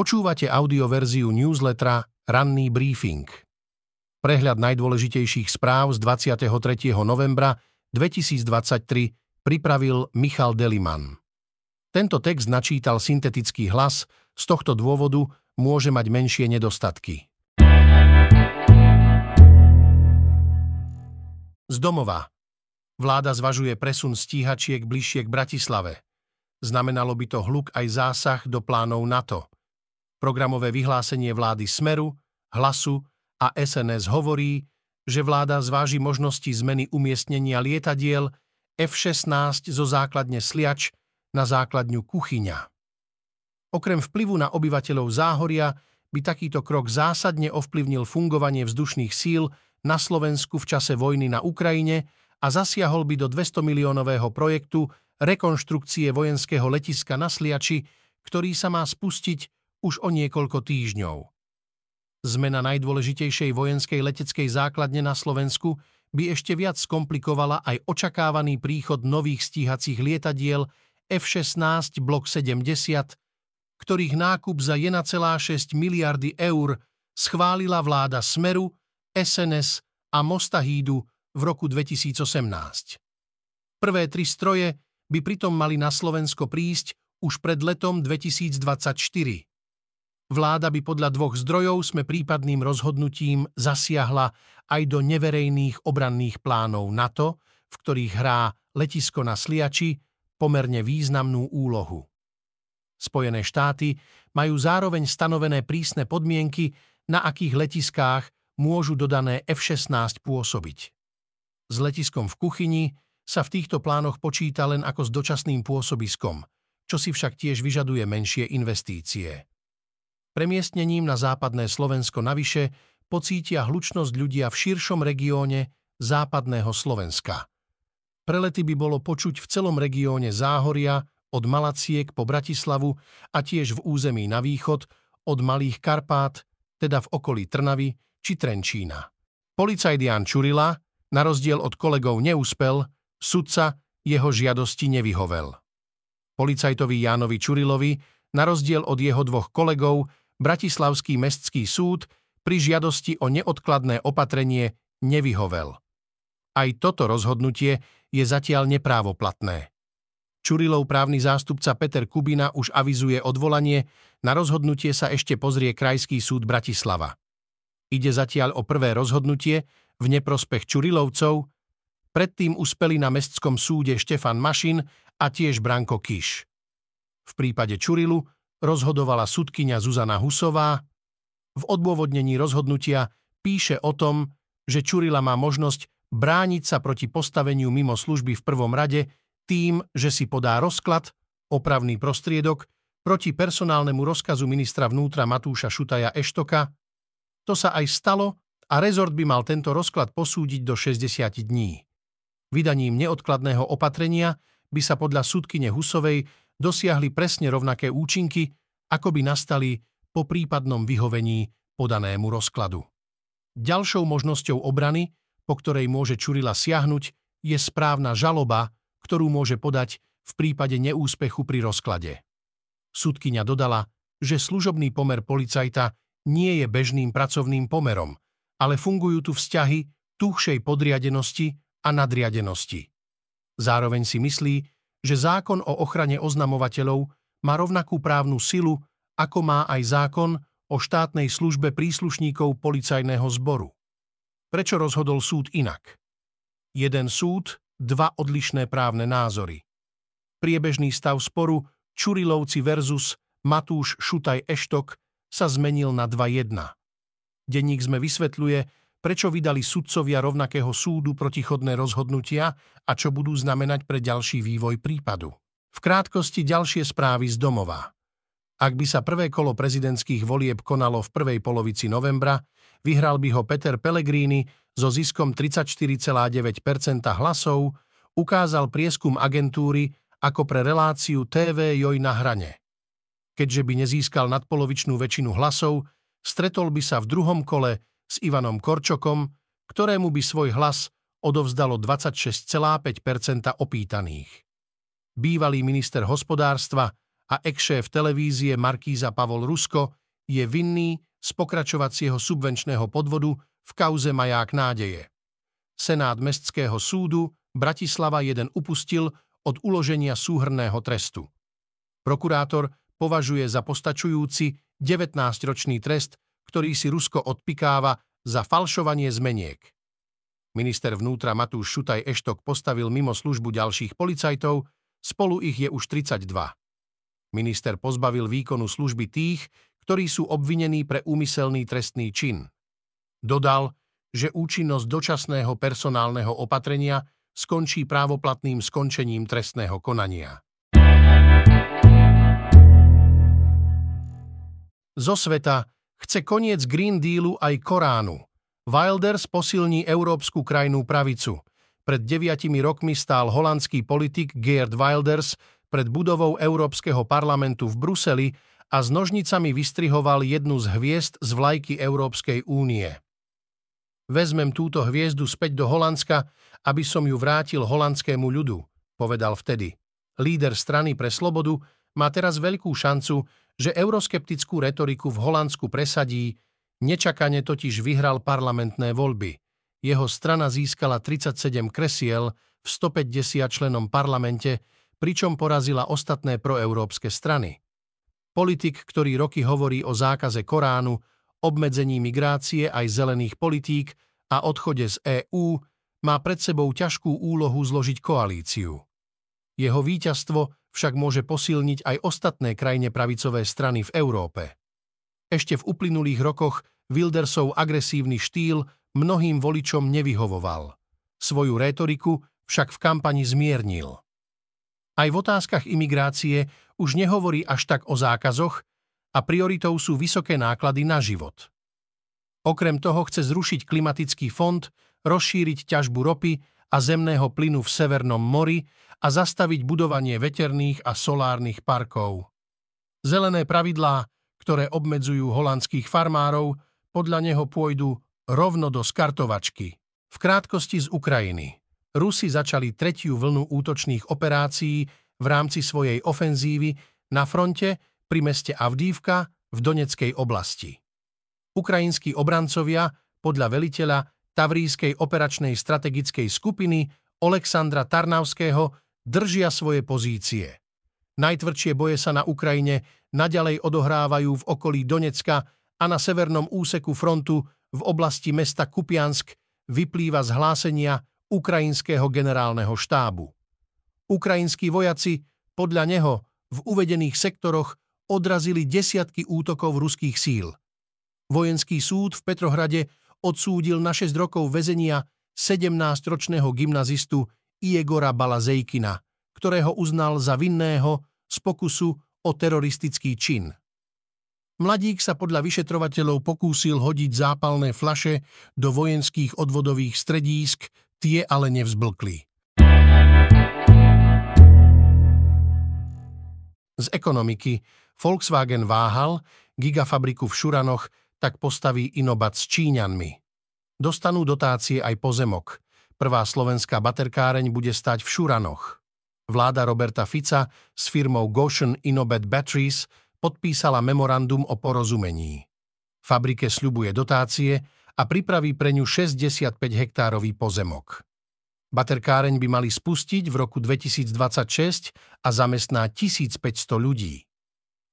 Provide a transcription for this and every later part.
Počúvate audioverziu newslettera Ranný briefing. Prehľad najdôležitejších správ z 23. novembra 2023 pripravil Michal Deliman. Tento text načítal syntetický hlas, z tohto dôvodu môže mať menšie nedostatky. Z domova. Vláda zvažuje presun stíhačiek bližšie k Bratislave. Znamenalo by to hluk aj zásah do plánov NATO. Programové vyhlásenie vlády Smeru, Hlasu a SNS hovorí, že vláda zváži možnosti zmeny umiestnenia lietadiel F-16 zo základne Sliač na základňu Kuchyňa. Okrem vplyvu na obyvateľov Záhoria by takýto krok zásadne ovplyvnil fungovanie vzdušných síl na Slovensku v čase vojny na Ukrajine a zasiahol by do 200 miliónového projektu rekonštrukcie vojenského letiska na Sliači, ktorý sa má spustiť už o niekoľko týždňov. Zmena najdôležitejšej vojenskej leteckej základne na Slovensku by ešte viac skomplikovala aj očakávaný príchod nových stíhacích lietadiel F-16 Block 70, ktorých nákup za 1,6 miliardy eur schválila vláda Smeru, SNS a Mostahídu v roku 2018. Prvé tri stroje by pritom mali na Slovensko prísť už pred letom 2024. Vláda by podľa dvoch zdrojov sme prípadným rozhodnutím zasiahla aj do neverejných obranných plánov NATO, v ktorých hrá letisko na Sliači pomerne významnú úlohu. Spojené štáty majú zároveň stanovené prísne podmienky, na akých letiskách môžu dodané F-16 pôsobiť. S letiskom v kuchyni sa v týchto plánoch počíta len ako s dočasným pôsobiskom, čo si však tiež vyžaduje menšie investície. Premiestnením na západné Slovensko navyše pocítia hlučnosť ľudia v širšom regióne západného Slovenska. Prelety by bolo počuť v celom regióne Záhoria, od Malaciek po Bratislavu a tiež v území na východ, od Malých Karpát, teda v okolí Trnavy či Trenčína. Policajt Jan Čurila, na rozdiel od kolegov neúspel, Sudca jeho žiadosti nevyhovel. Policajtovi Jánovi Čurilovi, na rozdiel od jeho dvoch kolegov, Bratislavský mestský súd pri žiadosti o neodkladné opatrenie nevyhovel. Aj toto rozhodnutie je zatiaľ neprávoplatné. Čurilov právny zástupca Peter Kubina už avizuje odvolanie, na rozhodnutie sa ešte pozrie Krajský súd Bratislava. Ide zatiaľ o prvé rozhodnutie v neprospech Čurilovcov, Predtým uspeli na mestskom súde Štefan Mašin a tiež Branko Kiš. V prípade Čurilu rozhodovala sudkynia Zuzana Husová. V odôvodnení rozhodnutia píše o tom, že Čurila má možnosť brániť sa proti postaveniu mimo služby v prvom rade tým, že si podá rozklad, opravný prostriedok, proti personálnemu rozkazu ministra vnútra Matúša Šutaja Eštoka. To sa aj stalo a rezort by mal tento rozklad posúdiť do 60 dní. Vydaním neodkladného opatrenia by sa podľa súdkyne Husovej dosiahli presne rovnaké účinky, ako by nastali po prípadnom vyhovení podanému rozkladu. Ďalšou možnosťou obrany, po ktorej môže Čurila siahnuť, je správna žaloba, ktorú môže podať v prípade neúspechu pri rozklade. Súdkyňa dodala, že služobný pomer policajta nie je bežným pracovným pomerom, ale fungujú tu vzťahy tuchšej podriadenosti a nadriadenosti. Zároveň si myslí, že zákon o ochrane oznamovateľov má rovnakú právnu silu, ako má aj zákon o štátnej službe príslušníkov policajného zboru. Prečo rozhodol súd inak? Jeden súd, dva odlišné právne názory. Priebežný stav sporu Čurilovci versus Matúš Šutaj Eštok sa zmenil na 2-1. Denník sme vysvetľuje, prečo vydali sudcovia rovnakého súdu protichodné rozhodnutia a čo budú znamenať pre ďalší vývoj prípadu. V krátkosti ďalšie správy z domova. Ak by sa prvé kolo prezidentských volieb konalo v prvej polovici novembra, vyhral by ho Peter Pellegrini so ziskom 34,9% hlasov, ukázal prieskum agentúry ako pre reláciu TV Joj na hrane. Keďže by nezískal nadpolovičnú väčšinu hlasov, stretol by sa v druhom kole s Ivanom Korčokom, ktorému by svoj hlas odovzdalo 26,5% opýtaných. Bývalý minister hospodárstva a ex-šéf televízie Markíza Pavol Rusko je vinný z pokračovacieho subvenčného podvodu v kauze Maják nádeje. Senát Mestského súdu Bratislava jeden upustil od uloženia súhrného trestu. Prokurátor považuje za postačujúci 19-ročný trest, ktorý si Rusko odpikáva za falšovanie zmeniek. Minister vnútra Matúš Šutaj Eštok postavil mimo službu ďalších policajtov, spolu ich je už 32. Minister pozbavil výkonu služby tých, ktorí sú obvinení pre úmyselný trestný čin. Dodal, že účinnosť dočasného personálneho opatrenia skončí právoplatným skončením trestného konania. Zo sveta chce koniec Green Dealu aj Koránu – Wilders posilní európsku krajnú pravicu. Pred deviatimi rokmi stál holandský politik Geert Wilders pred budovou Európskeho parlamentu v Bruseli a s nožnicami vystrihoval jednu z hviezd z vlajky Európskej únie. Vezmem túto hviezdu späť do Holandska, aby som ju vrátil holandskému ľudu, povedal vtedy. Líder strany pre slobodu má teraz veľkú šancu, že euroskeptickú retoriku v Holandsku presadí Nečakane totiž vyhral parlamentné voľby. Jeho strana získala 37 kresiel v 150 členom parlamente, pričom porazila ostatné proeurópske strany. Politik, ktorý roky hovorí o zákaze Koránu, obmedzení migrácie aj zelených politík a odchode z EÚ, má pred sebou ťažkú úlohu zložiť koalíciu. Jeho víťazstvo však môže posilniť aj ostatné krajine pravicové strany v Európe. Ešte v uplynulých rokoch Wildersov agresívny štýl mnohým voličom nevyhovoval. Svoju rétoriku však v kampani zmiernil. Aj v otázkach imigrácie už nehovorí až tak o zákazoch a prioritou sú vysoké náklady na život. Okrem toho chce zrušiť klimatický fond, rozšíriť ťažbu ropy a zemného plynu v Severnom mori a zastaviť budovanie veterných a solárnych parkov. Zelené pravidlá ktoré obmedzujú holandských farmárov, podľa neho pôjdu rovno do skartovačky. V krátkosti z Ukrajiny. Rusi začali tretiu vlnu útočných operácií v rámci svojej ofenzívy na fronte pri meste Avdívka v Doneckej oblasti. Ukrajinskí obrancovia podľa veliteľa Tavrískej operačnej strategickej skupiny Alexandra Tarnavského držia svoje pozície. Najtvrdšie boje sa na Ukrajine naďalej odohrávajú v okolí Donecka a na severnom úseku frontu v oblasti mesta Kupiansk vyplýva z hlásenia ukrajinského generálneho štábu. Ukrajinskí vojaci podľa neho v uvedených sektoroch odrazili desiatky útokov ruských síl. Vojenský súd v Petrohrade odsúdil na 6 rokov väzenia 17-ročného gymnazistu Iegora Balazejkina, ktorého uznal za vinného z pokusu o teroristický čin. Mladík sa podľa vyšetrovateľov pokúsil hodiť zápalné flaše do vojenských odvodových stredísk, tie ale nevzblkli. Z ekonomiky Volkswagen váhal, gigafabriku v Šuranoch tak postaví Inobat s Číňanmi. Dostanú dotácie aj pozemok. Prvá slovenská baterkáreň bude stať v Šuranoch. Vláda Roberta Fica s firmou Goshen Innobet Batteries podpísala memorandum o porozumení. Fabrike sľubuje dotácie a pripraví pre ňu 65 hektárový pozemok. Baterkáreň by mali spustiť v roku 2026 a zamestná 1500 ľudí.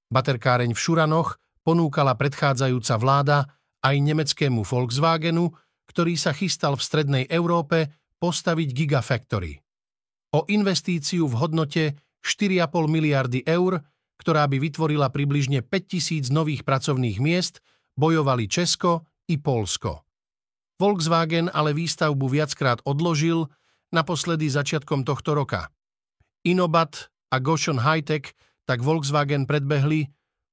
Baterkáreň v Šuranoch ponúkala predchádzajúca vláda aj nemeckému Volkswagenu, ktorý sa chystal v strednej Európe postaviť Gigafactory o investíciu v hodnote 4,5 miliardy eur, ktorá by vytvorila približne 5000 nových pracovných miest, bojovali Česko i Polsko. Volkswagen ale výstavbu viackrát odložil, naposledy začiatkom tohto roka. Inobat a Gotion Hightech tak Volkswagen predbehli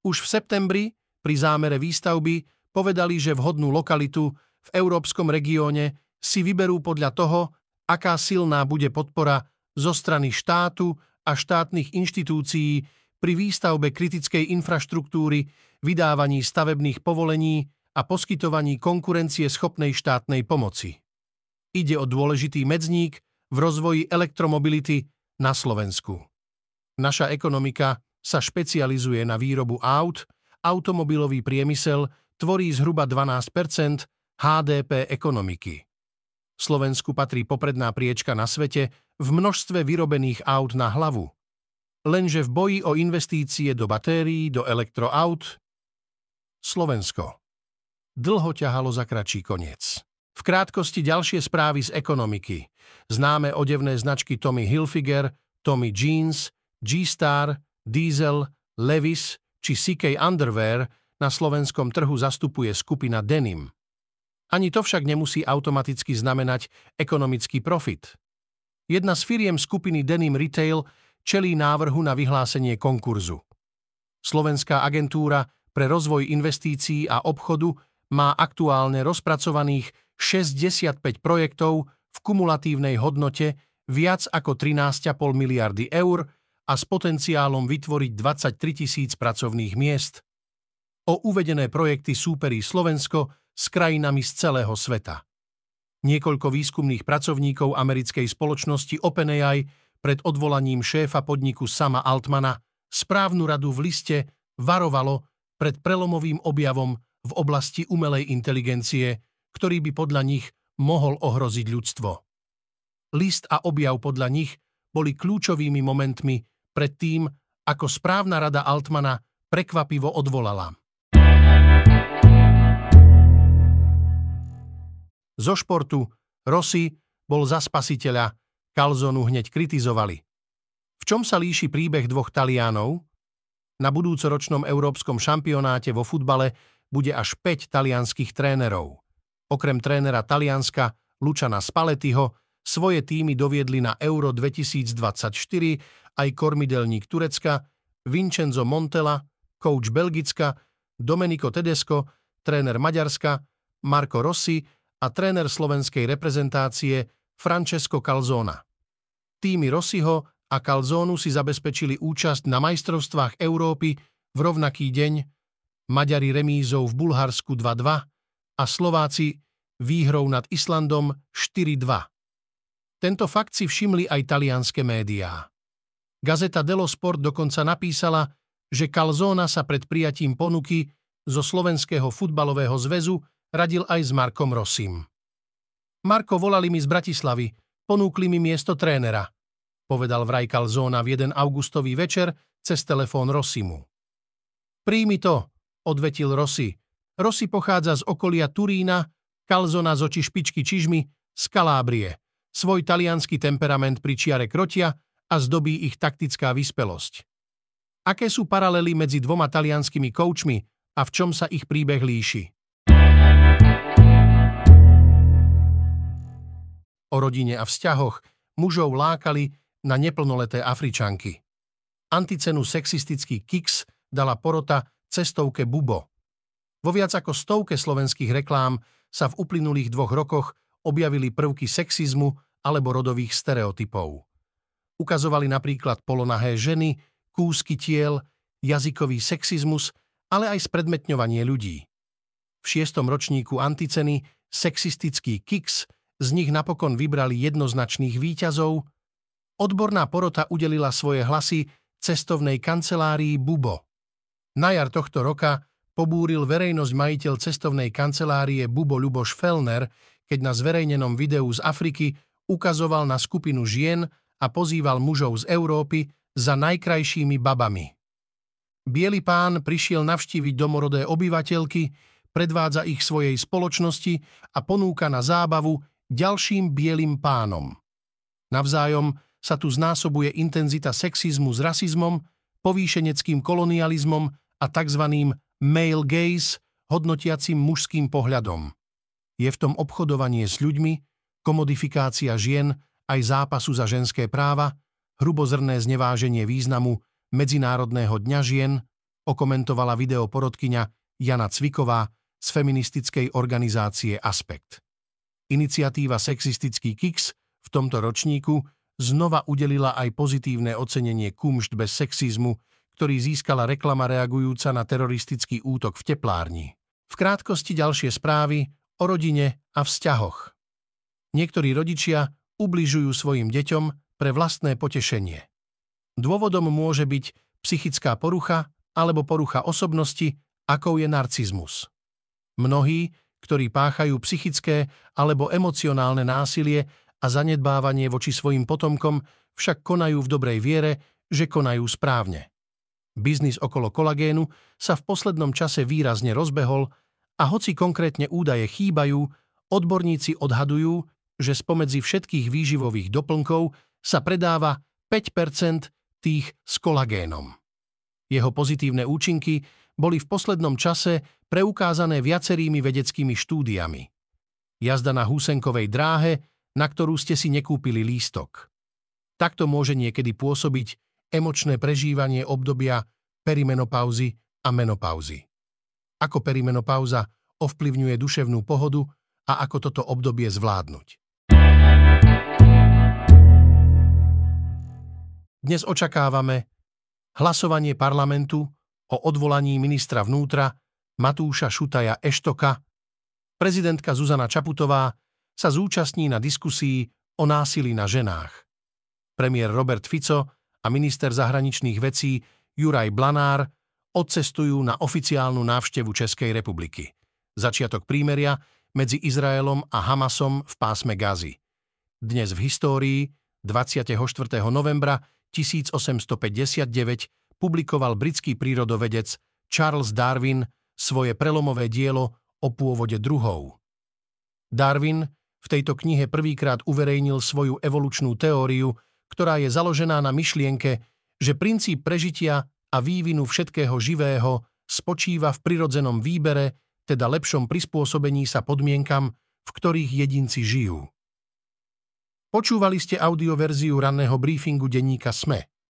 už v septembri pri zámere výstavby povedali, že vhodnú lokalitu v európskom regióne si vyberú podľa toho, aká silná bude podpora zo strany štátu a štátnych inštitúcií pri výstavbe kritickej infraštruktúry, vydávaní stavebných povolení a poskytovaní konkurencie schopnej štátnej pomoci. Ide o dôležitý medzník v rozvoji elektromobility na Slovensku. Naša ekonomika sa špecializuje na výrobu aut, automobilový priemysel tvorí zhruba 12 HDP ekonomiky. Slovensku patrí popredná priečka na svete v množstve vyrobených aut na hlavu. Lenže v boji o investície do batérií, do elektroaut, Slovensko dlho ťahalo za kračí koniec. V krátkosti ďalšie správy z ekonomiky. Známe odevné značky Tommy Hilfiger, Tommy Jeans, G-Star, Diesel, Levis či CK Underwear na slovenskom trhu zastupuje skupina Denim. Ani to však nemusí automaticky znamenať ekonomický profit. Jedna z firiem skupiny Denim Retail čelí návrhu na vyhlásenie konkurzu. Slovenská agentúra pre rozvoj investícií a obchodu má aktuálne rozpracovaných 65 projektov v kumulatívnej hodnote viac ako 13,5 miliardy eur a s potenciálom vytvoriť 23 tisíc pracovných miest. O uvedené projekty súperí Slovensko s krajinami z celého sveta. Niekoľko výskumných pracovníkov americkej spoločnosti OpenAI pred odvolaním šéfa podniku Sama Altmana správnu radu v liste varovalo pred prelomovým objavom v oblasti umelej inteligencie, ktorý by podľa nich mohol ohroziť ľudstvo. List a objav podľa nich boli kľúčovými momentmi pred tým, ako správna rada Altmana prekvapivo odvolala. Zo športu Rossi bol za spasiteľa, Calzonu hneď kritizovali. V čom sa líši príbeh dvoch Talianov? Na budúcoročnom európskom šampionáte vo futbale bude až 5 talianských trénerov. Okrem trénera Talianska Lučana Spallettiho svoje týmy doviedli na Euro 2024 aj kormidelník Turecka, Vincenzo Montella, coach Belgicka, Domenico Tedesco, tréner Maďarska, Marco Rossi a tréner slovenskej reprezentácie Francesco Calzona. Týmy Rossiho a Calzonu si zabezpečili účasť na majstrovstvách Európy v rovnaký deň, Maďari remízou v Bulharsku 2-2 a Slováci výhrou nad Islandom 4-2. Tento fakt si všimli aj talianské médiá. Gazeta dello Sport dokonca napísala, že Calzona sa pred prijatím ponuky zo Slovenského futbalového zväzu radil aj s Markom Rosim. Marko, volali mi z Bratislavy, ponúkli mi miesto trénera, povedal vraj Calzona v jeden augustový večer cez telefón Rosimu. Príjmi to, odvetil Rossi. Rossi pochádza z okolia Turína, Calzona z oči špičky čižmy, z Kalábrie svoj talianský temperament pri čiare krotia a zdobí ich taktická vyspelosť. Aké sú paralely medzi dvoma talianskými koučmi a v čom sa ich príbeh líši? O rodine a vzťahoch mužov lákali na neplnoleté Afričanky. Anticenu sexistický Kix dala porota cestovke Bubo. Vo viac ako stovke slovenských reklám sa v uplynulých dvoch rokoch objavili prvky sexizmu alebo rodových stereotypov. Ukazovali napríklad polonahé ženy, kúsky tiel, jazykový sexizmus, ale aj spredmetňovanie ľudí. V šiestom ročníku anticeny sexistický Kix z nich napokon vybrali jednoznačných výťazov. Odborná porota udelila svoje hlasy cestovnej kancelárii Bubo. Na jar tohto roka pobúril verejnosť majiteľ cestovnej kancelárie Bubo Ľuboš Fellner, keď na zverejnenom videu z Afriky ukazoval na skupinu žien a pozýval mužov z Európy za najkrajšími babami. Bielý pán prišiel navštíviť domorodé obyvateľky, predvádza ich svojej spoločnosti a ponúka na zábavu ďalším bielým pánom. Navzájom sa tu znásobuje intenzita sexizmu s rasizmom, povýšeneckým kolonializmom a tzv. male gaze, hodnotiacim mužským pohľadom. Je v tom obchodovanie s ľuďmi, komodifikácia žien aj zápasu za ženské práva, hrubozrné zneváženie významu Medzinárodného dňa žien, okomentovala video porodkyňa Jana Cviková z feministickej organizácie Aspekt. Iniciatíva Sexistický Kix v tomto ročníku znova udelila aj pozitívne ocenenie kumšt bez sexizmu, ktorý získala reklama reagujúca na teroristický útok v teplárni. V krátkosti ďalšie správy o rodine a vzťahoch. Niektorí rodičia ubližujú svojim deťom pre vlastné potešenie. Dôvodom môže byť psychická porucha alebo porucha osobnosti, akou je narcizmus. Mnohí, ktorí páchajú psychické alebo emocionálne násilie a zanedbávanie voči svojim potomkom, však konajú v dobrej viere, že konajú správne. Biznis okolo kolagénu sa v poslednom čase výrazne rozbehol a hoci konkrétne údaje chýbajú, odborníci odhadujú, že spomedzi všetkých výživových doplnkov sa predáva 5% tých s kolagénom. Jeho pozitívne účinky boli v poslednom čase preukázané viacerými vedeckými štúdiami. Jazda na húsenkovej dráhe, na ktorú ste si nekúpili lístok. Takto môže niekedy pôsobiť emočné prežívanie obdobia perimenopauzy a menopauzy. Ako perimenopauza ovplyvňuje duševnú pohodu a ako toto obdobie zvládnuť. Dnes očakávame hlasovanie parlamentu o odvolaní ministra vnútra Matúša Šutaja Eštoka. Prezidentka Zuzana Čaputová sa zúčastní na diskusii o násilí na ženách. Premiér Robert Fico a minister zahraničných vecí Juraj Blanár odcestujú na oficiálnu návštevu Českej republiky. Začiatok prímeria medzi Izraelom a Hamasom v pásme Gazy. Dnes v histórii 24. novembra 1859 publikoval britský prírodovedec Charles Darwin svoje prelomové dielo o pôvode druhov. Darwin v tejto knihe prvýkrát uverejnil svoju evolučnú teóriu, ktorá je založená na myšlienke, že princíp prežitia a vývinu všetkého živého spočíva v prirodzenom výbere, teda lepšom prispôsobení sa podmienkam, v ktorých jedinci žijú. Počúvali ste audioverziu ranného briefingu denníka SME.